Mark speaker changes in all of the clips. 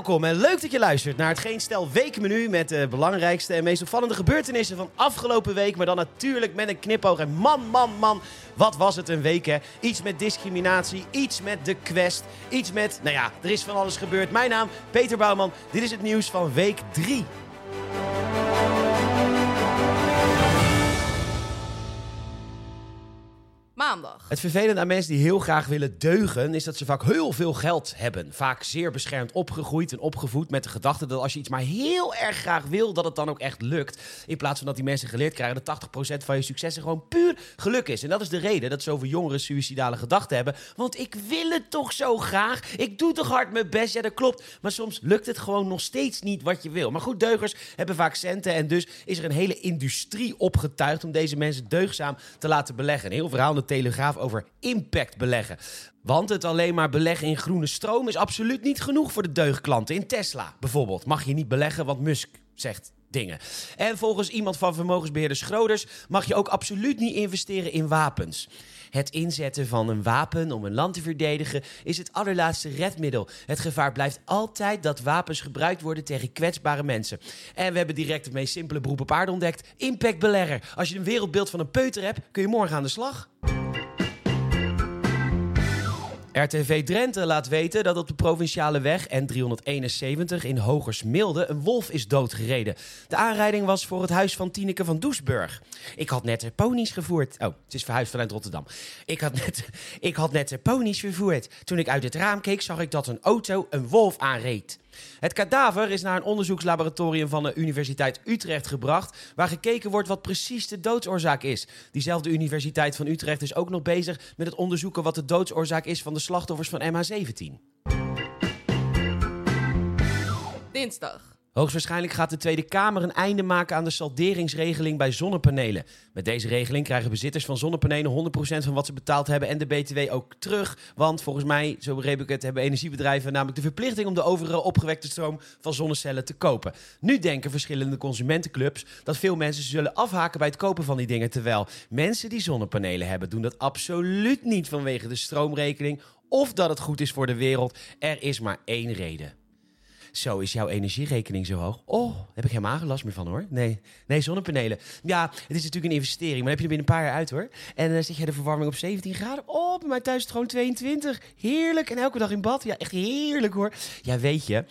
Speaker 1: Welkom en leuk dat je luistert naar het Geen Stel Weekmenu met de belangrijkste en meest opvallende gebeurtenissen van afgelopen week. Maar dan natuurlijk met een knipoog. En man, man, man, wat was het een week hè? Iets met discriminatie, iets met de quest, iets met, nou ja, er is van alles gebeurd. Mijn naam, Peter Bouwman. Dit is het nieuws van week 3.
Speaker 2: Maandag.
Speaker 1: Het vervelende aan mensen die heel graag willen deugen, is dat ze vaak heel veel geld hebben. Vaak zeer beschermd opgegroeid en opgevoed met de gedachte dat als je iets maar heel erg graag wil, dat het dan ook echt lukt. In plaats van dat die mensen geleerd krijgen dat 80% van je successen gewoon puur geluk is. En dat is de reden dat zoveel jongeren suïcidale gedachten hebben. Want ik wil het toch zo graag. Ik doe toch hard mijn best. Ja, dat klopt. Maar soms lukt het gewoon nog steeds niet wat je wil. Maar goed, deugers hebben vaak centen. En dus is er een hele industrie opgetuigd om deze mensen deugzaam te laten beleggen. Een heel verhaal Telegraaf over impact beleggen. Want het alleen maar beleggen in groene stroom is absoluut niet genoeg voor de deugklanten. In Tesla bijvoorbeeld mag je niet beleggen, want Musk zegt dingen. En volgens iemand van vermogensbeheerder Schroders mag je ook absoluut niet investeren in wapens. Het inzetten van een wapen om een land te verdedigen is het allerlaatste redmiddel. Het gevaar blijft altijd dat wapens gebruikt worden tegen kwetsbare mensen. En we hebben direct het meest simpele beroep op aarde ontdekt: impactbelegger. Als je een wereldbeeld van een peuter hebt, kun je morgen aan de slag. RTV Drenthe laat weten dat op de provinciale weg N371 in Hogersmilde een wolf is doodgereden. De aanrijding was voor het huis van Tineke van Doesburg. Ik had net de ponies gevoerd. Oh, het is verhuisd vanuit Rotterdam. Ik had, net, ik had net de ponies vervoerd. Toen ik uit het raam keek, zag ik dat een auto een wolf aanreed. Het kadaver is naar een onderzoekslaboratorium van de Universiteit Utrecht gebracht, waar gekeken wordt wat precies de doodsoorzaak is. Diezelfde Universiteit van Utrecht is ook nog bezig met het onderzoeken wat de doodsoorzaak is van de slachtoffers van MH17.
Speaker 2: Dinsdag.
Speaker 1: Hoogstwaarschijnlijk gaat de Tweede Kamer een einde maken aan de salderingsregeling bij zonnepanelen. Met deze regeling krijgen bezitters van zonnepanelen 100% van wat ze betaald hebben en de BTW ook terug. Want volgens mij, zo begreep ik het, hebben energiebedrijven namelijk de verplichting om de overige opgewekte stroom van zonnecellen te kopen. Nu denken verschillende consumentenclubs dat veel mensen zullen afhaken bij het kopen van die dingen. Terwijl mensen die zonnepanelen hebben, doen dat absoluut niet vanwege de stroomrekening of dat het goed is voor de wereld. Er is maar één reden. Zo is jouw energierekening zo hoog. Oh, heb ik helemaal geen last meer van hoor. Nee, nee zonnepanelen. Ja, het is natuurlijk een investering, maar dan heb je er binnen een paar jaar uit hoor. En dan uh, zet je de verwarming op 17 graden. Oh, bij mij thuis is het gewoon 22. Heerlijk. En elke dag in bad. Ja, echt heerlijk hoor. Ja, weet je,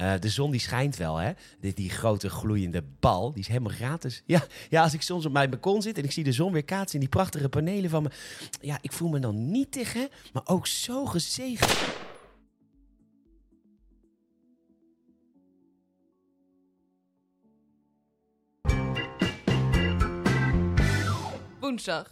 Speaker 1: uh, de zon die schijnt wel hè. Die, die grote gloeiende bal, die is helemaal gratis. Ja, ja, als ik soms op mijn balkon zit en ik zie de zon weer kaatsen in die prachtige panelen van me. Ja, ik voel me dan niet tegen, maar ook zo gezegend.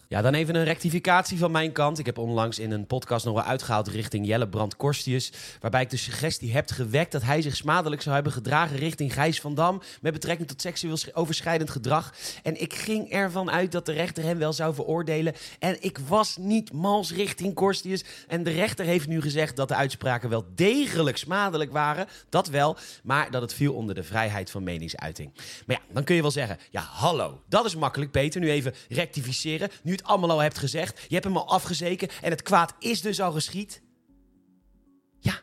Speaker 1: Ja, dan even een rectificatie van mijn kant. Ik heb onlangs in een podcast nog wel uitgehaald richting Jelle Brand Korstius. Waarbij ik de suggestie heb gewekt dat hij zich smadelijk zou hebben gedragen richting Gijs van Dam. Met betrekking tot seksueel overschrijdend gedrag. En ik ging ervan uit dat de rechter hem wel zou veroordelen. En ik was niet mals richting Korstius. En de rechter heeft nu gezegd dat de uitspraken wel degelijk smadelijk waren. Dat wel. Maar dat het viel onder de vrijheid van meningsuiting. Maar ja, dan kun je wel zeggen: ja, hallo. Dat is makkelijk, Peter. Nu even rectificeren. Nu het allemaal al hebt gezegd. Je hebt hem al afgezeken. En het kwaad is dus al geschied. Ja.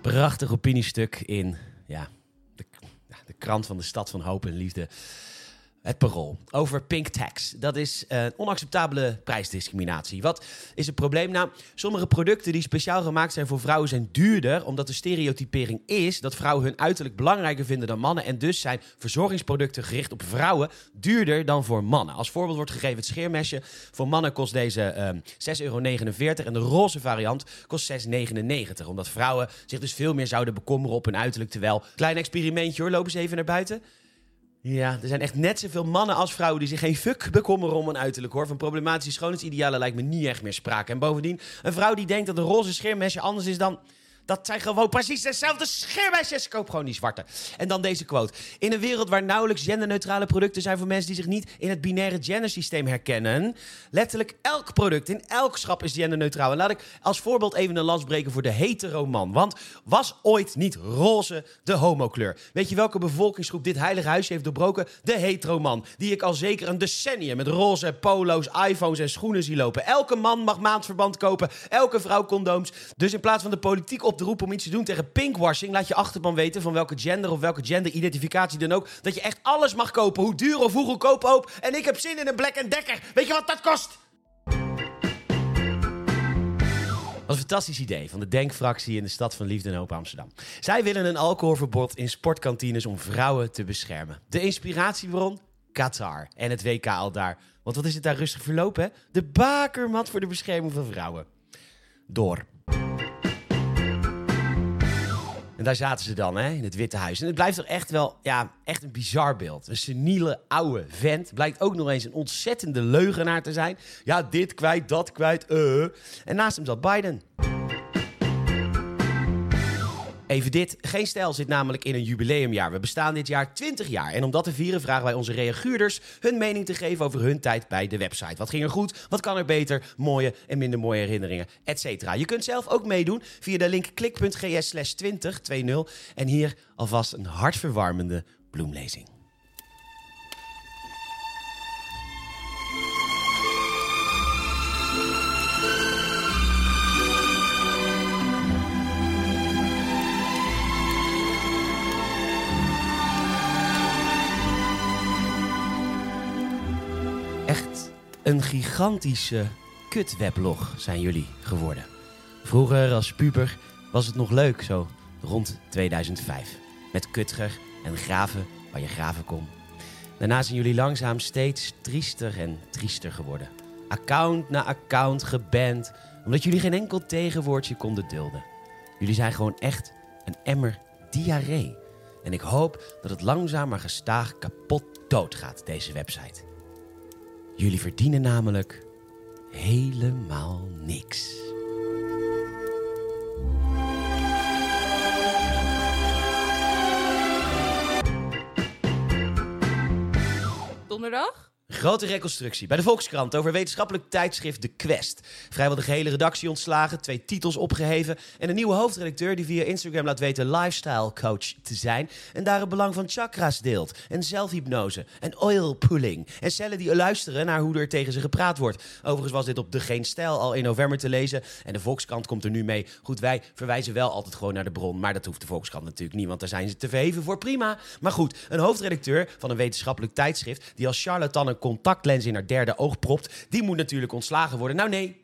Speaker 1: Prachtig opiniestuk in ja, de, de krant van de stad van hoop en liefde. Het parool over pink tax. Dat is uh, onacceptabele prijsdiscriminatie. Wat is het probleem? Nou, sommige producten die speciaal gemaakt zijn voor vrouwen zijn duurder, omdat de stereotypering is dat vrouwen hun uiterlijk belangrijker vinden dan mannen. En dus zijn verzorgingsproducten gericht op vrouwen duurder dan voor mannen. Als voorbeeld wordt gegeven het scheermesje. Voor mannen kost deze uh, 6,49 euro en de roze variant kost 6,99. Omdat vrouwen zich dus veel meer zouden bekommeren op hun uiterlijk. Terwijl, klein experimentje hoor, lopen ze even naar buiten. Ja, er zijn echt net zoveel mannen als vrouwen die zich geen fuck bekommeren om een uiterlijk hoor. Van problematische schoonheidsidealen lijkt me niet echt meer sprake. En bovendien, een vrouw die denkt dat een roze scheermesje anders is dan... Dat zijn gewoon precies dezelfde scheermesjes. Koop gewoon die zwarte. En dan deze quote. In een wereld waar nauwelijks genderneutrale producten zijn voor mensen die zich niet in het binaire gendersysteem herkennen. Letterlijk elk product in elk schap is genderneutraal. En laat ik als voorbeeld even een lans breken voor de hetero man. Want was ooit niet roze de homokleur? Weet je welke bevolkingsgroep dit heilige huis heeft doorbroken? De hetero man. Die ik al zeker een decennium met roze polo's, iPhones en schoenen zie lopen. Elke man mag maandverband kopen. Elke vrouw condooms. Dus in plaats van de politiek op om iets te doen tegen pinkwashing, laat je achterban weten van welke gender of welke genderidentificatie dan ook. Dat je echt alles mag kopen, hoe duur of hoe goedkoop ook. En ik heb zin in een Black Decker. Weet je wat dat kost? Wat een fantastisch idee van de Denkfractie in de Stad van Liefde en Hoop Amsterdam. Zij willen een alcoholverbod in sportkantines om vrouwen te beschermen. De inspiratiebron? Qatar en het WK al daar. Want wat is het daar rustig verlopen? De bakermat voor de bescherming van vrouwen. Door. En daar zaten ze dan, hè, in het Witte Huis. En het blijft toch echt wel, ja, echt een bizar beeld. Een seniele, oude vent. Blijkt ook nog eens een ontzettende leugenaar te zijn. Ja, dit kwijt, dat kwijt, eh. En naast hem zat Biden. Even dit. Geen Stijl zit namelijk in een jubileumjaar. We bestaan dit jaar 20 jaar. En om dat te vieren vragen wij onze reaguurders hun mening te geven over hun tijd bij de website. Wat ging er goed? Wat kan er beter? Mooie en minder mooie herinneringen, etc. Je kunt zelf ook meedoen via de link klik.gs slash 2020. En hier alvast een hartverwarmende bloemlezing. Echt een gigantische kutweblog zijn jullie geworden. Vroeger als puber was het nog leuk, zo rond 2005. Met Kutger en graven waar je graven kon. Daarna zijn jullie langzaam steeds triester en triester geworden. Account na account geband, omdat jullie geen enkel tegenwoordje konden dulden. Jullie zijn gewoon echt een emmer diarree. En ik hoop dat het langzaam maar gestaag kapot doodgaat, deze website. Jullie verdienen namelijk helemaal niks.
Speaker 2: Donderdag?
Speaker 1: Grote reconstructie bij de Volkskrant over wetenschappelijk tijdschrift De Quest. Vrijwel de gehele redactie ontslagen, twee titels opgeheven en een nieuwe hoofdredacteur die via Instagram laat weten lifestyle coach te zijn en daar het belang van chakra's deelt en zelfhypnose en oil pulling en cellen die luisteren naar hoe er tegen ze gepraat wordt. Overigens was dit op De Geen Stijl al in november te lezen en de Volkskrant komt er nu mee. Goed, wij verwijzen wel altijd gewoon naar de bron, maar dat hoeft de Volkskrant natuurlijk niet, want daar zijn ze te verheven voor prima. Maar goed, een hoofdredacteur van een wetenschappelijk tijdschrift die als charlatan contactlens in haar derde oog propt, die moet natuurlijk ontslagen worden. Nou nee,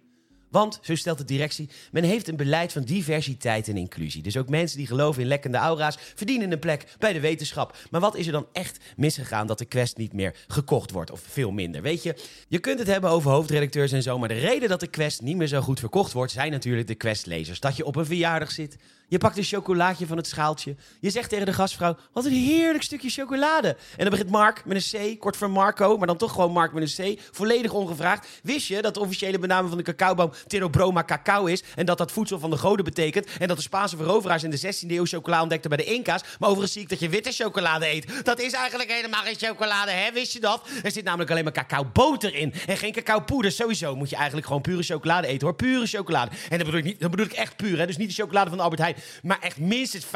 Speaker 1: want, zo stelt de directie, men heeft een beleid van diversiteit en inclusie. Dus ook mensen die geloven in lekkende aura's verdienen een plek bij de wetenschap. Maar wat is er dan echt misgegaan dat de quest niet meer gekocht wordt? Of veel minder? Weet je, je kunt het hebben over hoofdredacteurs en zo, maar de reden dat de quest niet meer zo goed verkocht wordt, zijn natuurlijk de questlezers. Dat je op een verjaardag zit, je pakt een chocolaatje van het schaaltje. Je zegt tegen de gastvrouw: Wat een heerlijk stukje chocolade. En dan begint Mark met een C, kort voor Marco, maar dan toch gewoon Mark met een C. Volledig ongevraagd. Wist je dat de officiële benaming van de cacaoboom Theobroma cacao is? En dat dat voedsel van de goden betekent? En dat de Spaanse veroveraars in de 16e eeuw chocola ontdekten bij de Inca's? Maar overigens zie ik dat je witte chocolade eet. Dat is eigenlijk helemaal geen chocolade, hè? Wist je dat? Er zit namelijk alleen maar cacaoboter in. En geen cacaopoeder. Sowieso moet je eigenlijk gewoon pure chocolade eten, hoor. Pure chocolade. En dat bedoel ik, niet, bedoel ik echt puur, hè? Dus niet de chocolade van de Albert Heijn. Maar echt minstens 65%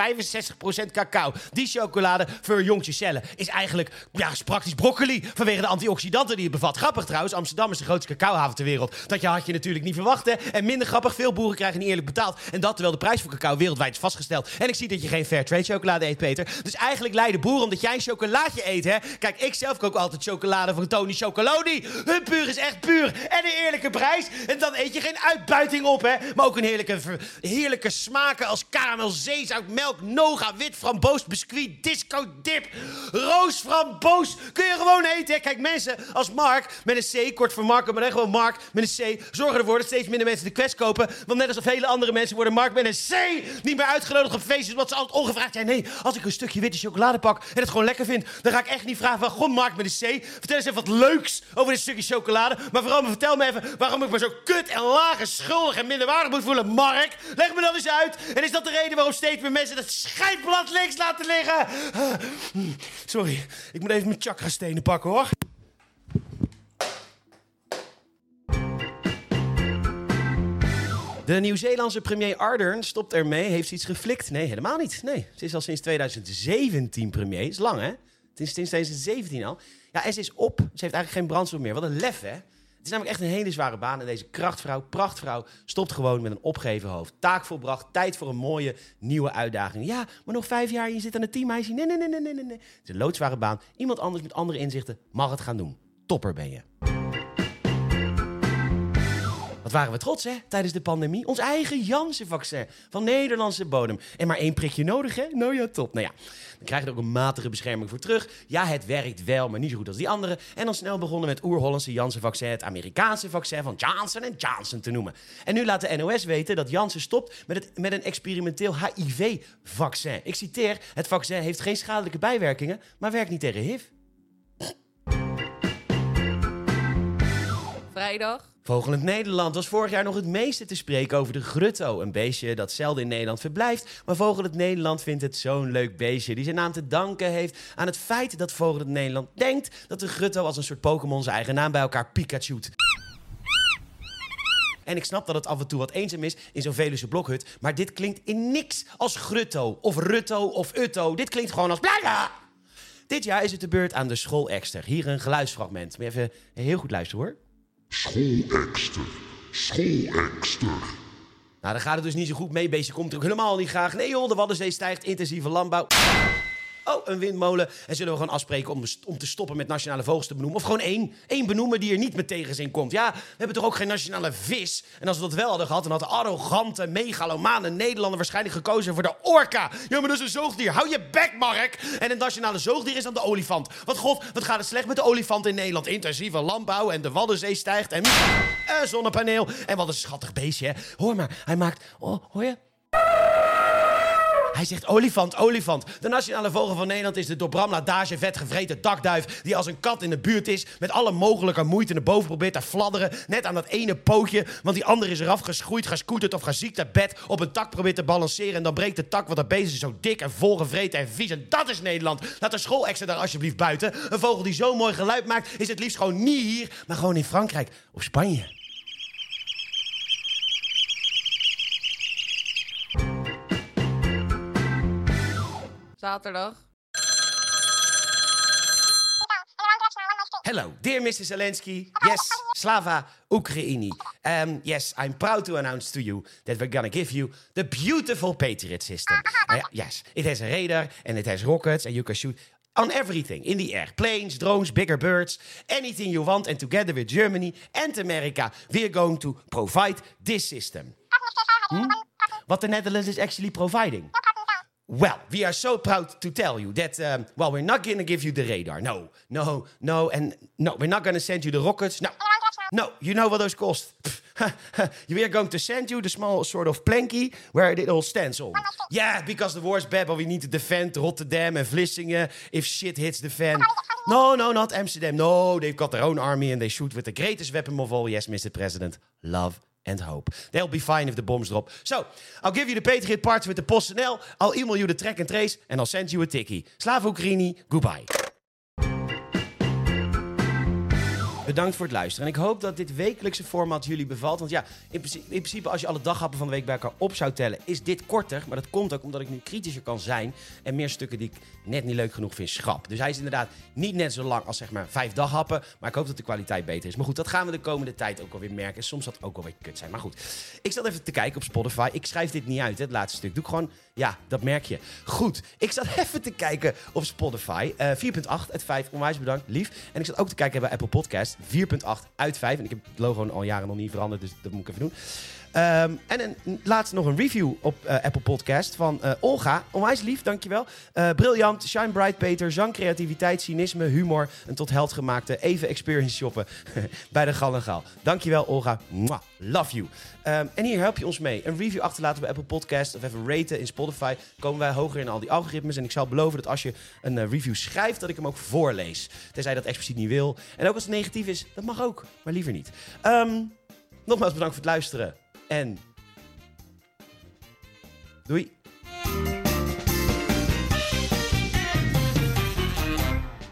Speaker 1: cacao. Die chocolade verjongt je cellen. Is eigenlijk ja, is praktisch broccoli vanwege de antioxidanten die het bevat. Grappig trouwens, Amsterdam is de grootste cacaohaven ter wereld. Dat had je natuurlijk niet verwacht, hè? En minder grappig, veel boeren krijgen niet eerlijk betaald. En dat terwijl de prijs voor cacao wereldwijd is vastgesteld. En ik zie dat je geen fair trade chocolade eet, Peter. Dus eigenlijk lijden boeren omdat jij een chocolaatje eet, hè? Kijk, ik zelf kook altijd chocolade van Tony Chocoloni. Hun puur is echt puur. En een eerlijke prijs. En dan eet je geen uitbuiting op, hè? Maar ook een heerlijke, heerlijke smaken als karamel, zeezout, melk, noga, wit framboos, biscuit, disco dip, roosframboos. Kun je gewoon eten. Kijk, mensen als Mark met een C, kort voor Marco, maar echt gewoon Mark met een C, zorgen ervoor dat steeds minder mensen de quest kopen. Want net als vele andere mensen worden Mark met een C niet meer uitgenodigd op feestjes, omdat ze altijd ongevraagd zijn. Nee, als ik een stukje witte chocolade pak en het gewoon lekker vind, dan ga ik echt niet vragen van, goh Mark met een C, vertel eens even wat leuks over dit stukje chocolade. Maar vooral, vertel me even waarom ik me zo kut en laag schuldig en minderwaardig moet voelen. Mark, leg me dat eens uit. En is dat dat de reden waarom steeds meer mensen het scheidblad links laten liggen? Sorry, ik moet even mijn chakra-stenen pakken hoor. De Nieuw-Zeelandse premier Ardern stopt ermee. Heeft ze iets geflikt? Nee, helemaal niet. Nee, ze is al sinds 2017 premier. Is lang, hè? Is sinds 2017 al. Ja, en ze is op. Ze heeft eigenlijk geen brandstof meer. Wat een lef, hè? Het is namelijk echt een hele zware baan. En deze krachtvrouw, prachtvrouw, stopt gewoon met een opgeven hoofd. Taak volbracht, tijd voor een mooie nieuwe uitdaging. Ja, maar nog vijf jaar je zit aan het team. Hij nee, nee, nee, nee, nee, nee. Het is een loodzware baan. Iemand anders met andere inzichten mag het gaan doen. Topper ben je. Wat waren we trots, hè, tijdens de pandemie? Ons eigen Janssen-vaccin van Nederlandse bodem. En maar één prikje nodig, hè? Nou ja, top. Nou ja, dan krijg je er ook een matige bescherming voor terug. Ja, het werkt wel, maar niet zo goed als die andere. En dan snel begonnen met oer-Hollandse Janssen-vaccin... het Amerikaanse vaccin van Johnson Johnson te noemen. En nu laat de NOS weten dat Janssen stopt met, het, met een experimenteel HIV-vaccin. Ik citeer, het vaccin heeft geen schadelijke bijwerkingen... maar werkt niet tegen HIV.
Speaker 2: Vrijdag.
Speaker 1: Vogelend Nederland was vorig jaar nog het meeste te spreken over de grutto. Een beestje dat zelden in Nederland verblijft. Maar Vogelend Nederland vindt het zo'n leuk beestje. Die zijn naam te danken heeft aan het feit dat Vogelend Nederland denkt dat de grutto als een soort Pokémon zijn eigen naam bij elkaar Pikachu't. En ik snap dat het af en toe wat eenzaam is in zo'n Veluwe blokhut. Maar dit klinkt in niks als grutto of rutto of utto. Dit klinkt gewoon als blaga. Dit jaar is het de beurt aan de schoolekster. Hier een geluidsfragment. Je even heel goed luisteren hoor.
Speaker 3: Schoolekster. Schoolekster.
Speaker 1: Nou, daar gaat het dus niet zo goed mee. Beestje komt er ook helemaal niet graag. Nee joh, de Waddenzee stijgt, intensieve landbouw. Oh, een windmolen. En zullen we gewoon afspreken om, om te stoppen met nationale vogels te benoemen? Of gewoon één. Één benoemen die er niet met tegenzin komt. Ja, we hebben toch ook geen nationale vis? En als we dat wel hadden gehad, dan had de arrogante, megalomane Nederlander waarschijnlijk gekozen voor de orka. Ja, maar dat een zoogdier. Hou je bek, Mark! En een nationale zoogdier is dan de olifant. Wat god, wat gaat het slecht met de olifant in Nederland? Intensieve landbouw en de Waddenzee stijgt en... Een zonnepaneel. En wat een schattig beestje, hè? Hoor maar, hij maakt... Oh, hoor je? Hij zegt olifant, olifant. De nationale vogel van Nederland is de door Bramla Dage vet gevreten dakduif... die als een kat in de buurt is, met alle mogelijke moeite naar boven probeert te fladderen. Net aan dat ene pootje, want die andere is eraf geschoeid, gescooterd of geziekt uit bed... op een tak probeert te balanceren en dan breekt de tak, want dat beest is zo dik en volgevreten en vies. En dat is Nederland. Laat de schoolexer daar alsjeblieft buiten. Een vogel die zo'n mooi geluid maakt, is het liefst gewoon niet hier... maar gewoon in Frankrijk of Spanje.
Speaker 2: Zaterdag.
Speaker 1: Hello, dear Mr. Zelensky. Yes, Slava Ukraini. Um, yes, I'm proud to announce to you that we're gonna give you the beautiful Patriot system. Uh, yes, it has a radar and it has rockets and you can shoot on everything in the air. Planes, drones, bigger birds, anything you want. And together with Germany and America, we're going to provide this system. Hmm? What the Netherlands is actually providing. Well, we are so proud to tell you that, um, well, we're not going to give you the radar. No, no, no, and no, we're not going to send you the rockets. No, no, you know what those cost. we are going to send you the small sort of planky where it all stands on. Yeah, because the war is bad, but we need to defend Rotterdam and Vlissingen if shit hits the fan. No, no, not Amsterdam. No, they've got their own army and they shoot with the greatest weapon of all. Yes, Mr. President, love and hope. They'll be fine if the bombs drop. So, I'll give you the Patriot parts with the PostNL. I'll email you the track and trace, and I'll send you a tikkie. Slava Ukraini, goodbye. Bedankt voor het luisteren. En ik hoop dat dit wekelijkse format jullie bevalt. Want ja, in principe, in principe als je alle daghappen van de week bij elkaar op zou tellen, is dit korter. Maar dat komt ook omdat ik nu kritischer kan zijn. En meer stukken die ik net niet leuk genoeg vind schrap. Dus hij is inderdaad niet net zo lang als zeg maar vijf daghappen. Maar ik hoop dat de kwaliteit beter is. Maar goed, dat gaan we de komende tijd ook alweer merken. Soms het ook alweer kut zijn. Maar goed, ik zat even te kijken op Spotify. Ik schrijf dit niet uit, hè, het laatste stuk. Doe ik gewoon, ja, dat merk je. Goed, ik zat even te kijken op Spotify. Eh 4.8 uit 5, onwijs bedankt, lief. En ik zat ook te kijken bij Apple Podcast. 4.8 uit 5. En ik heb het logo al jaren nog niet veranderd, dus dat moet ik even doen. Ehm, en een, laatst nog een review op eh, Apple Podcast van eh, Olga. Onwijs lief, dankjewel. Eh briljant, shine bright Peter, zang, creativiteit, cynisme, humor. Een tot held gemaakte, even experience shoppen bij de Gal en. Dankjewel Olga, love you. Ehm, en hier help je ons mee. Een review achterlaten bij Apple Podcast of even raten in Spotify. Komen wij hoger in al die algoritmes. En ik zal beloven dat als je een review schrijft, dat ik hem ook voorlees. Tenzij dat expliciet niet wil. En ook als het negatief is, dat mag ook, maar liever niet. Ehm, nogmaals bedankt voor het luisteren. En Doei.